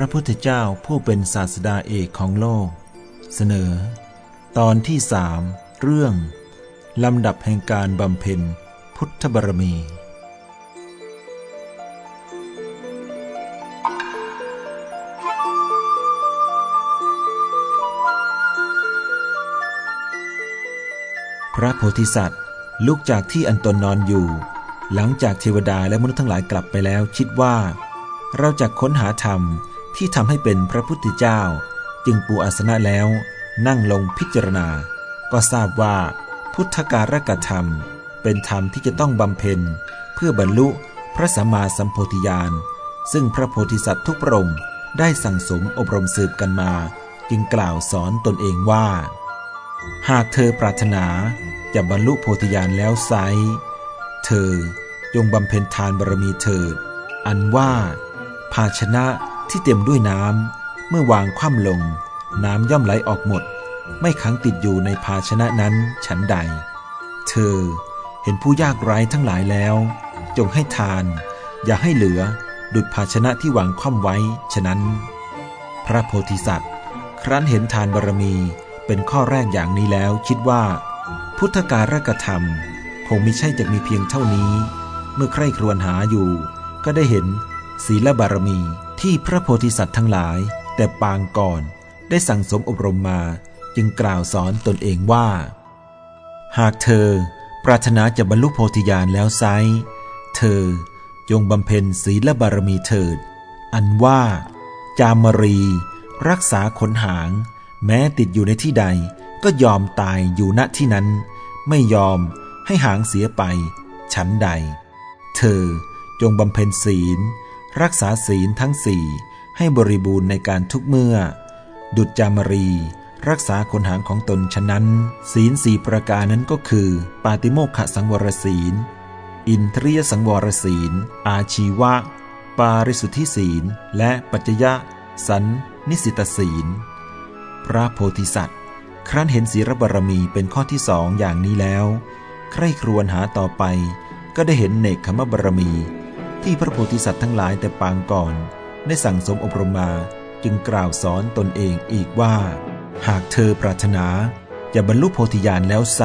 พระพุทธเจ้าผู้เป็นศาสดาเอกของโลก เสนอ ตอนที่สามเรื่อง ลำดับแห่งการบำเพ็ญพุทธบารมี พระโพธิสัตว์ลุกจากที่อันตนนอนอยู่ หลังจากเทวดาและมนุษย์ทั้งหลายกลับไปแล้วคิดว่า เราจะค้นหาธรรม ที่ทำให้เป็นพระพุทธเจ้า จึงปูอาสนะแล้วนั่งลงพิจารณา ก็ทราบว่า พุทธการกธรรม เป็นธรรมที่จะต้องบำเพ็ญ เพื่อบรรลุพระสัมมาสัมโพธิญาณ ซึ่งพระโพธิสัตว์ทุกพระองค์ได้สั่งสมอบรมสืบกันมา จึงกล่าวสอนตนเองว่า หากเธอปรารถนาจะบรรลุโพธิญาณแล้วไซเธอจงบำเพ็ญทานบารมีเถิด อันว่า ภาชนะ ที่เต็มด้วยน้ำเมื่อวางคว่ำลง น้ำย่อมไหลออกหมด ไม่ขังติดอยู่ในภาชนะนั้นฉันใด เธอเห็นผู้ยากไร้ทั้งหลายแล้ว จงให้ทาน อย่าให้เหลือดุจภาชนะที่วางคว่ำไว้ ฉะนั้น พระโพธิสัตว์ ครั้นเห็นทานบารมีเป็นข้อแรกอย่างนี้แล้วคิดว่า พุทธการกธรรม คงไม่ใช่จะมีเพียงเท่านี้ เมื่อใคร่ครวญหาอยู่ ก็ได้เห็นศีลบารมี ที่พระโพธิสัตว์ทั้งหลาย แต่ปางก่อนได้สั่งสมอบรมมาจึงกล่าวสอนตนเองว่า หากเธอปรารถนาจะบรรลุโพธิญาณแล้วไซเธอจงบำเพ็ญศีลบารมีเถิด อันว่า จามรี รักษาขนหาง แม้ติดอยู่ในที่ใดก็ยอมตายอยู่ณที่นั้น ไม่ยอมให้หางเสียไป ฉันใด เธอจงบำเพ็ญศีล รักษาศีลทั้งสี่ให้บริบูรณ์ในการทุกเมื่อ ดุจจามรี รักษาขนหางของตนฉะนั้น ศีลสี่ประการนั้นก็คือ ปาติโมกขสังวรศีล อินทรียสังวรศีล อาชีวะ ปาริสุทธิศีล และปัจจยะ สันนิสิตศีล พระโพธิสัตว์ ครั้นเห็นศีลบารมีเป็นข้อที่สองอย่างนี้แล้ว ใคร่ครวญหาต่อไปก็ได้เห็นเนกขมบารมี ที่พระโพธิสัตว์ทั้งหลายแต่ปางก่อน ได้สั่งสมอบรมมาจึงกล่าวสอนตนเองอีกว่า หากเธอปรารถนาจะบรรลุโพธิญาณแล้วไซ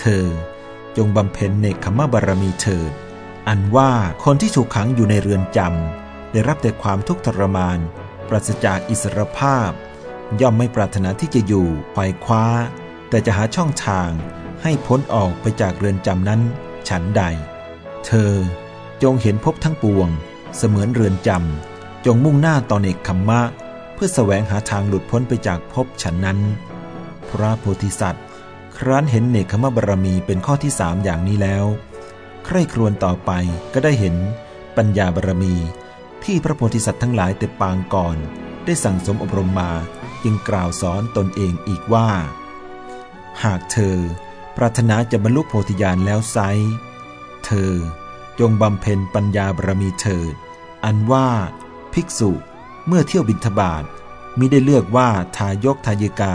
เธอจงบำเพ็ญเนกขมบารมีเถิด อันว่าคนที่ถูกขังอยู่ในเรือนจำได้รับแต่ความทุกข์ทรมาน ปราศจากอิสรภาพ ย่อมไม่ปรารถนาที่จะอยู่ไขว่คว้า แต่จะหาช่องทางให้พ้นออกไปจากเรือนจำนั้น ฉันใด เธอ จงเห็นภพทั้งปวง เสมือนเรือนจำ จงมุ่งหน้าต่อเนกขมมะ เพื่อแสวงหาทางหลุดพ้นไปจากภพฉันนั้น พระโพธิสัตว์ ครั้นเห็นเนกขมบารมีเป็นข้อที่สามอย่างนี้แล้ว ใคร่ครวญต่อไปก็ได้เห็นปัญญาบารมี ที่พระโพธิสัตว์ทั้งหลายแต่ปางก่อน ได้สั่งสมอบรมมาจึงกล่าวสอนตนเองอีกว่า หากเธอ ปรารถนาจะบรรลุโพธิญาณแล้วไซเธอ จงบำเพ็ญปัญญาบารมีเถิด อันว่าภิกษุเมื่อเที่ยวบิณฑบาตมิได้เลือกว่าทายกทายิกา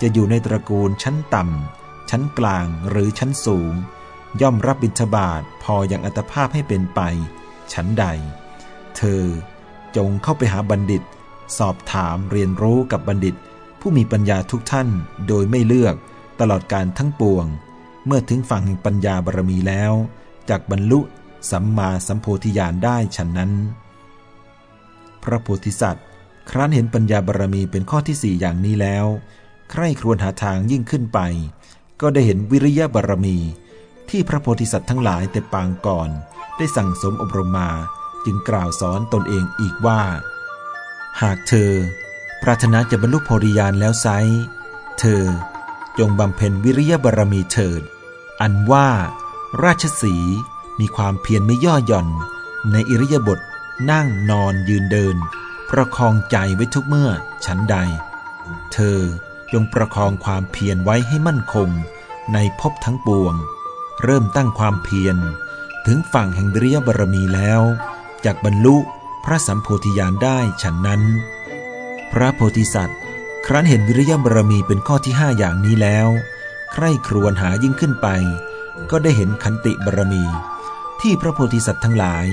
จะอยู่ในตระกูลชั้นต่ำ ชั้นกลางหรือชั้นสูง ย่อมรับบิณฑบาตพออย่างอัตภาพให้เป็นไป ชั้นใด เธอจงเข้าไปหาบัณฑิต สอบถามเรียนรู้กับบัณฑิต ผู้มีปัญญาทุกท่านโดยไม่เลือกตลอดการทั้งปวง เมื่อถึงฝั่งแห่งปัญญาบารมีแล้ว จากบรรลุ สัมมาสัมโพธิญาณได้ฉันนั้น พระโพธิสัตว์ ครั้นเห็นปัญญาบารมีเป็นข้อที่สี่อย่างนี้แล้ว ใคร่ครวญหาทางยิ่งขึ้นไป ก็ได้เห็นวิริยะบารมี ที่พระโพธิสัตว์ทั้งหลายแต่ปางก่อน ได้สั่งสมอบรมมาจึงกล่าวสอนตนเองอีกว่า หากเธอ ปรารถนาจะบรรลุโพธิญาณแล้วไซเธอจงบำเพ็ญวิริยะบารมีเถิด อันว่า ราชสี มีความเพียรไม่ย่อหย่อน ในอิริยาบถนั่งนอนยืนเดิน ประคองใจไว้ทุกเมื่อฉันใด เธอจงประคองความเพียรไว้ให้มั่นคง ในภพทั้งปวง เริ่มตั้งความเพียร ถึงฝั่งแห่งวิริยบารมีแล้วจากบรรลุพระสัมโพธิญาณได้ฉันนั้น พระโพธิสัตว์ ครั้นเห็นวิริยบารมีเป็นข้อที่ห้าอย่างนี้แล้ว ใคร่ครวญหายิ่งขึ้นไป ก็ได้เห็นขันติบารมี ที่พระโพธิสัตว์ทั้งหลาย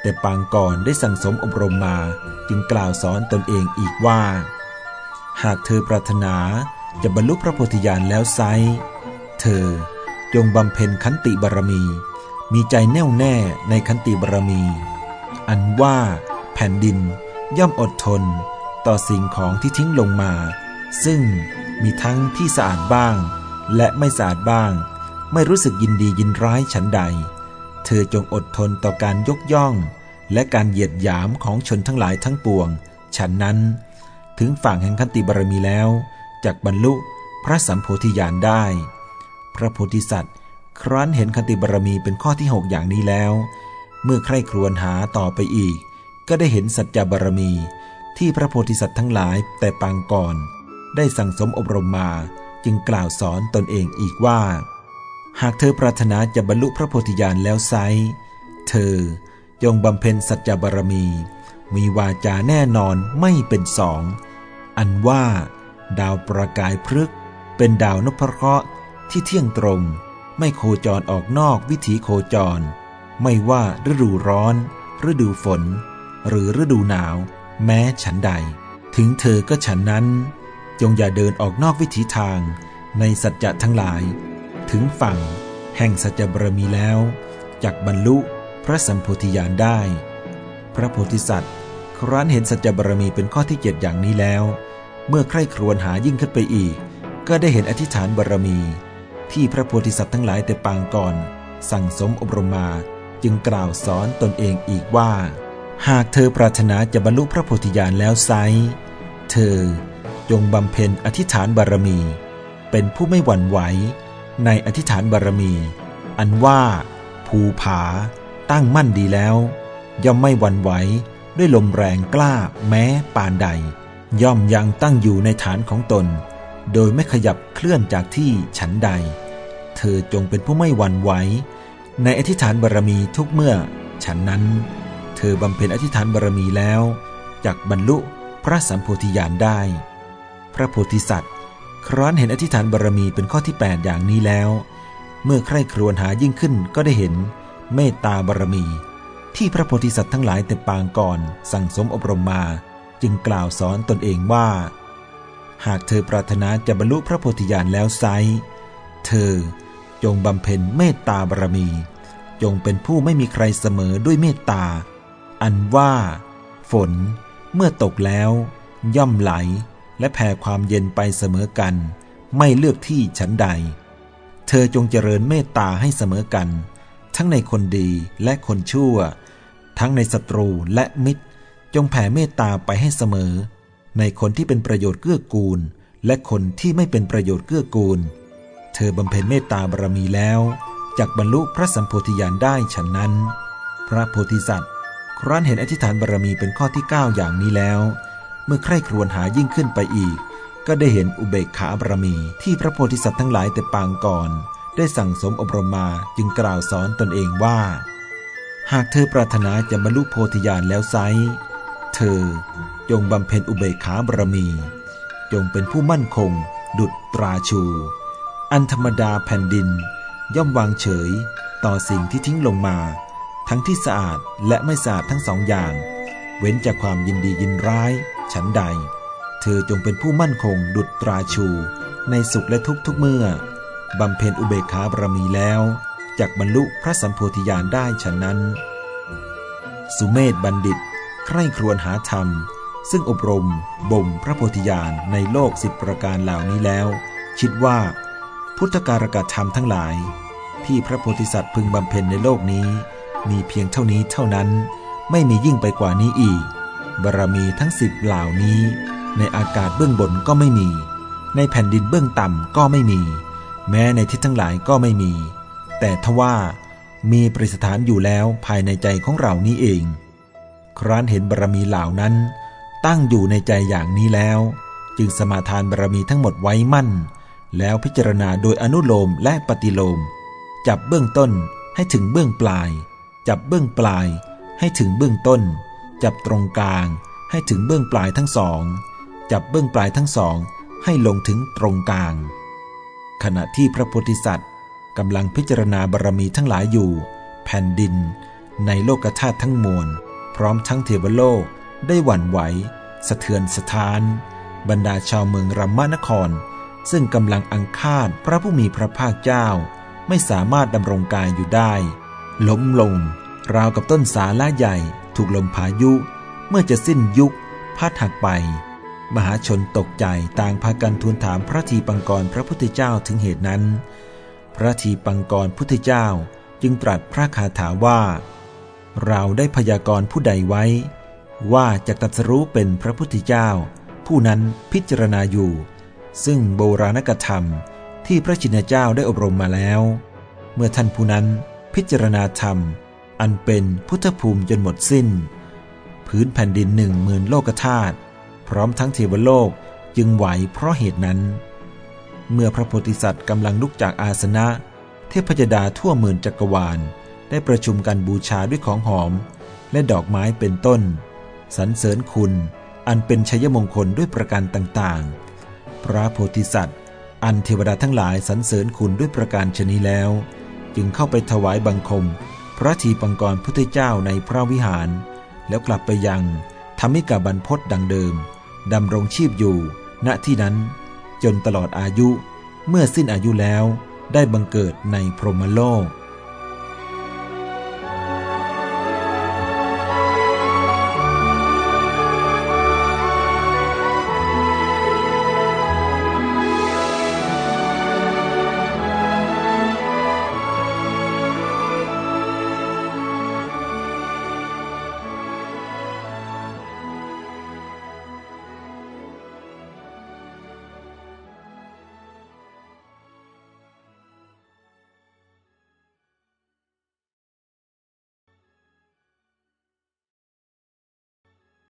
แต่ปางก่อนได้สั่งสมอบรมมาจึงกล่าวสอนตนเองอีกว่า หากเธอปรารถนาจะบรรลุพระโพธิญาณแล้วไซเธอจงบำเพ็ญขันติบารมี มีใจแน่วแน่ในขันติบารมี อันว่าแผ่นดินย่อมอดทนต่อสิ่งของที่ทิ้งลงมา ซึ่งมีทั้งที่สะอาดบ้าง และไม่สะอาดบ้าง ไม่รู้สึกยินดียินร้ายฉันใด เธอจงอดทนต่อการยกย่อง และการเหยียดหยามของชนทั้งหลายทั้งปวง ฉันนั้น ถึงฝั่งแห่งคันติบารมีแล้วจากบรรลุพระสัมโพธิญาณได้ พระโพธิสัตว์ ครั้นเห็นคันติบารมีเป็นข้อที่หกอย่างนี้แล้ว เมื่อใคร่ครวญหาต่อไปอีก ก็ได้เห็นสัจจบารมี ที่พระโพธิสัตว์ทั้งหลายแต่ปางก่อน ได้สั่งสมอบรมมาจึงกล่าวสอนตนเองอีกว่า หากเธอปรารถนาจะบรรลุพระโพธิญาณแล้วไซเธอจงบำเพ็ญสัจจบารมี มีวาจาแน่นอนไม่เป็นสอง อันว่า ดาวประกายพฤกษเป็นดาวนพเคราะห์ที่เที่ยงตรง ไม่โคจรออกนอกวิถีโคจร ไม่ว่าฤดูร้อน ฤดูฝน หรือฤดูหนาว แม้ฉันใด ถึงเธอก็ฉันนั้น จงอย่าเดินออกนอกวิถีทางในสัจจะทั้งหลาย ถึงฝั่ง แห่งสัจบรมีแล้วจักบรรลุพระสัมโพธิญาณได้ พระโพธิสัตว์ ครั้นเห็นสัจบรมีเป็นข้อที่เจ็ดอย่างนี้แล้ว เมื่อใคร่ครวญหายิ่งขึ้นไปอีก ก็ได้เห็นอธิษฐานบารมี ที่พระโพธิสัตว์ทั้งหลายแต่ปางก่อน สั่งสมอบรมมาจึงกล่าวสอนตนเองอีกว่า หากเธอปรารถนาจะบรรลุพระโพธิญาณแล้วไซเธอจงบำเพ็ญอธิษฐานบารมี เป็นผู้ไม่หวั่นไหว ในอธิษฐานบารมี อันว่า ภูผา ตั้งมั่นดีแล้ว ย่อมไม่หวั่นไหวด้วยลมแรงกล้าแม้ปานใด ย่อมยังตั้งอยู่ในฐานของตน โดยไม่ขยับเคลื่อนจากที่ฉันใด เธอจงเป็นผู้ไม่หวั่นไหวในอธิษฐานบารมีทุกเมื่อ ฉันนั้น เธอบำเพ็ญอธิษฐานบารมีแล้วจากบรรลุพระสัมโพธิญาณได้ พระโพธิสัตว์ ครั้นเห็นอธิษฐานบารมีเป็นข้อที่ 8 อย่างนี้แล้ว เมื่อใคร่ครวญหายิ่งขึ้นก็ได้เห็น เมตตาบารมี ที่พระโพธิสัตว์ทั้งหลายแต่ปางก่อนสั่งสมอบรมมา จึงกล่าวสอนตนเองว่า หากเธอปรารถนาจะบรรลุพระโพธิญาณแล้วไซเธอจงบำเพ็ญเมตตาบารมี จงเป็นผู้ไม่มีใครเสมอด้วยเมตตา อันว่า ฝน เมื่อตกแล้ว ย่อมไหล และแผ่ความเย็นไปเสมอกัน ไม่เลือกที่ฉันใด เธอจงเจริญเมตตาให้เสมอกัน ทั้งในคนดีและคนชั่ว ทั้งในศัตรูและมิตร จงแผ่เมตตาไปให้เสมอ ในคนที่เป็นประโยชน์เกื้อกูล และคนที่ไม่เป็นประโยชน์เกื้อกูล เธอบำเพ็ญเมตตาบารมีแล้วจากบรรลุพระสัมโพธิญาณได้ฉันนั้น พระโพธิสัตว์ ครั้นเห็นอธิษฐานบารมีเป็นข้อที่ 9 อย่างนี้แล้ว เมื่อใคร่ครวญหายิ่งขึ้นไปอีก ก็ได้เห็นอุเบกขาบารมี ที่พระโพธิสัตว์ทั้งหลายแต่ปางก่อน ได้สั่งสมอบรมมาจึงกล่าวสอนตนเองว่า หากเธอปรารถนาจะบรรลุโพธิญาณแล้วไซเธอจงบำเพ็ญอุเบกขาบารมี จงเป็นผู้มั่นคง ดุจตราชู อันธรรมดาแผ่นดิน ย่อมวางเฉย ต่อสิ่งที่ทิ้งลงมา ทั้งที่สะอาดและไม่สะอาดทั้งสองอย่าง เว้นจากความยินดียินร้าย ฉันใด เธอจงเป็นผู้มั่นคงดุจตราชู ในสุขและทุกทุกเมื่อบำเพ็ญอุเบกขาบารมีแล้วจากบรรลุพระสัมโพธิญาณได้ฉะนั้น สุเมธบัณฑิต ใคร่ครวญหาธรรม ซึ่งอบรมบ่มพระโพธิญาณในโลกสิบประการเหล่านี้แล้ว คิดว่า พุทธการกธรรมทั้งหลาย ที่พระโพธิสัตว์พึงบำเพ็ญในโลกนี้ มีเพียงเท่านี้เท่านั้น ไม่มียิ่งไปกว่านี้อีก บารมีทั้งสิบเหล่านี้ ในอากาศเบื้องบนก็ไม่มี ในแผ่นดินเบื้องต่ำก็ไม่มี แม้ในทิศทั้งหลายก็ไม่มี แต่ทว่ามีประสถานอยู่แล้วภายในใจของเรานี้เอง ครั้นเห็นบารมีเหล่านั้น ตั้งอยู่ในใจอย่างนี้แล้ว จึงสมาทานบารมีทั้งหมดไว้มั่น แล้วพิจารณาโดยอนุโลมและปฏิโลม จับเบื้องต้นให้ถึงเบื้องปลาย จับเบื้องปลายให้ถึงเบื้องต้น จับตรงกลางให้ถึงเบื้องปลายทั้งสอง จับเบื้องปลายทั้งสองให้ลงถึงตรงกลาง ขณะที่พระโพธิสัตว์กำลังพิจารณาบารมีทั้งหลายอยู่ แผ่นดิน ในโลกธาตุทั้งมวลพร้อมทั้งเทวโลกได้หวั่นไหว สะเทือนสถาน บรรดาชาวเมืองรัมมานคร ซึ่งกำลังอังคาดพระผู้มีพระภาคเจ้า ไม่สามารถดำรงกายอยู่ได้ ล้มลง ราวกับต้นสาละใหญ่ ถูกลมพายุ เมื่อจะสิ้นยุคพัดหักไป มหาชนตกใจต่างพากันทูลถามพระทีปังกรพระพุทธเจ้าถึงเหตุนั้น พระทีปังกรพุทธเจ้าจึงตรัสพระคาถาว่า เราได้พยากรณ์ผู้ใดไว้ ว่าจะตรัสรู้เป็นพระพุทธเจ้า ผู้นั้นพิจารณาอยู่ ซึ่งโบราณกธรรมที่พระชินเจ้าได้อบรมมาแล้ว เมื่อท่านผู้นั้นพิจารณาธรรม อันเป็นพุทธภูมิจนหมดสิ้น พื้นแผ่นดินหนึ่งหมื่นโลกธาตุพร้อมทั้งเทวโลกจึงไหวเพราะเหตุนั้น เมื่อพระโพธิสัตว์กำลังลุกจากอาสนะ เทพยดาทั่วหมื่นจักรวาล ได้ประชุมกันบูชาด้วยของหอม และดอกไม้เป็นต้นสรรเสริญคุณอันเป็นชัยมงคลด้วยประการต่างๆ พระโพธิสัตว์ อันเทวดาทั้งหลายสรรเสริญคุณด้วยประการชนีแล้ว จึงเข้าไปถวายบังคม พระทีปังกรพุทธเจ้าในพระวิหาร แล้วกลับไปยังธรรมิกาบรรพศดังเดิมดำรงชีพอยู่ ณที่นั้น จนตลอดอายุ เมื่อสิ้นอายุแล้วได้บังเกิดในพรหมโลก